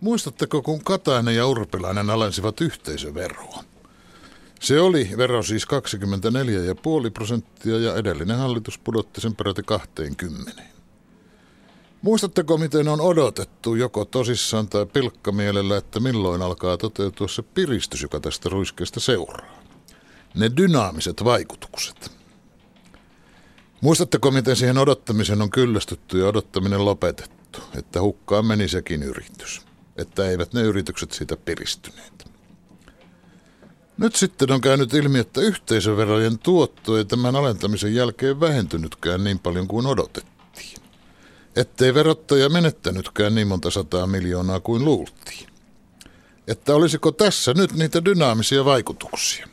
Muistatteko, kun Katainen ja Urpilainen alensivat yhteisöveroa? Se oli vero siis 24,5 prosenttia ja edellinen hallitus pudotti sen peräti 20. Muistatteko, miten on odotettu joko tosissaan tai pilkkamielellä, että milloin alkaa toteutua se piristys, joka tästä ruiskeesta seuraa? Ne dynaamiset vaikutukset. Muistatteko, miten siihen odottamiseen on kyllästytty ja odottaminen lopetettu, että hukkaan meni sekin yritys, että eivät ne yritykset siitä piristyneet. Nyt sitten on käynyt ilmi, että yhteisöverojen tuotto ei tämän alentamisen jälkeen vähentynytkään niin paljon kuin odotettiin. Ettei verottaja menettänytkään niin monta sataa miljoonaa kuin luultiin. Että olisiko tässä nyt niitä dynaamisia vaikutuksia?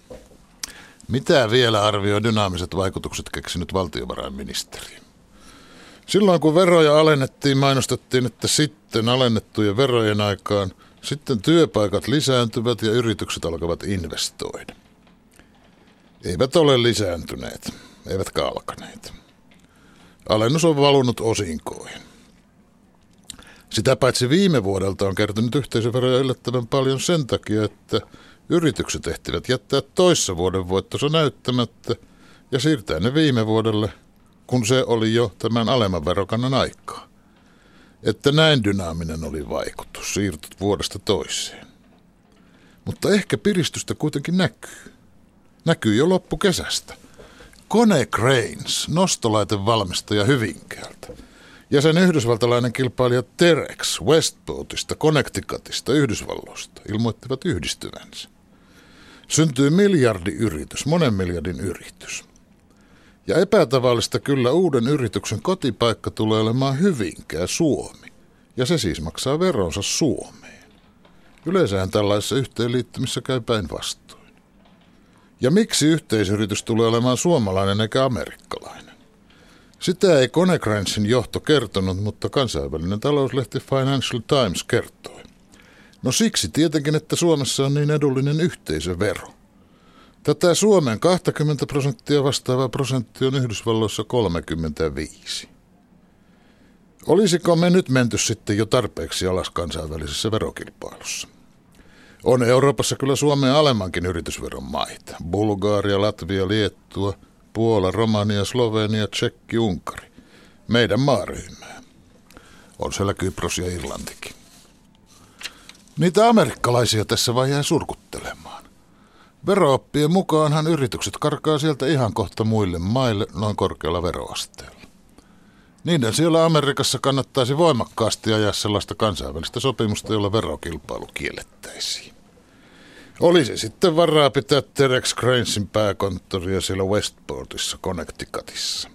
Mitä vielä arvioi dynaamiset vaikutukset keksinyt valtiovarainministeri? Silloin kun veroja alennettiin, mainostettiin, että sitten alennettujen verojen aikaan – sitten työpaikat lisääntyvät ja yritykset alkavat investoida. Eivät ole lisääntyneet, eivätkä alkaneet. Alennus on valunut osinkoihin. Sitä paitsi viime vuodelta on kertynyt yhteisöveroja yllättävän paljon sen takia, että yritykset ehtivät jättää toissa vuoden voittonsa näyttämättä ja siirtää ne viime vuodelle, kun se oli jo tämän alemman verokannan aikaa että näin dynaaminen oli vaikutus, siirtyt vuodesta toiseen. Mutta ehkä piristystä kuitenkin näkyy. Näkyy jo loppukesästä. Kone Cranes, nostolaitevalmistaja Hyvinkäältä, ja sen yhdysvaltalainen kilpailija Terex Westboatista, Connecticutista, Yhdysvalloista ilmoittivat yhdistyvänsä. Syntyy miljardiyritys, monen miljardin yritys. Ja epätavallista kyllä uuden yrityksen kotipaikka tulee olemaan Hyvinkää Suomi. Ja se siis maksaa veronsa Suomeen. Yleensähän tällaisessa yhteenliittymissä käy päinvastoin. Ja miksi yhteisyritys tulee olemaan suomalainen eikä amerikkalainen? Sitä ei Konecranesin johto kertonut, mutta kansainvälinen talouslehti Financial Times kertoi. No siksi tietenkin, että Suomessa on niin edullinen yhteisövero. Tätä Suomen 20 prosenttia vastaava prosentti on Yhdysvalloissa 35. Olisiko me nyt menty sitten jo tarpeeksi alas kansainvälisessä verokilpailussa? On Euroopassa kyllä Suomen alemmankin yritysveron maita. Bulgaaria, Latvia, Liettua, Puola, Romania, Slovenia, Tsekki, Unkari. Meidän maaryhmää. On siellä Kypros ja Irlantikin. Niitä amerikkalaisia tässä vai jää surkuttelemaan. Verooppien mukaanhan yritykset karkaa sieltä ihan kohta muille maille noin korkealla veroasteella. Niiden siellä Amerikassa kannattaisi voimakkaasti ajaa sellaista kansainvälistä sopimusta, jolla verokilpailu kiellettäisiin. Olisi sitten varaa pitää Terex Cranesin pääkonttoria siellä Westportissa, Connecticutissa.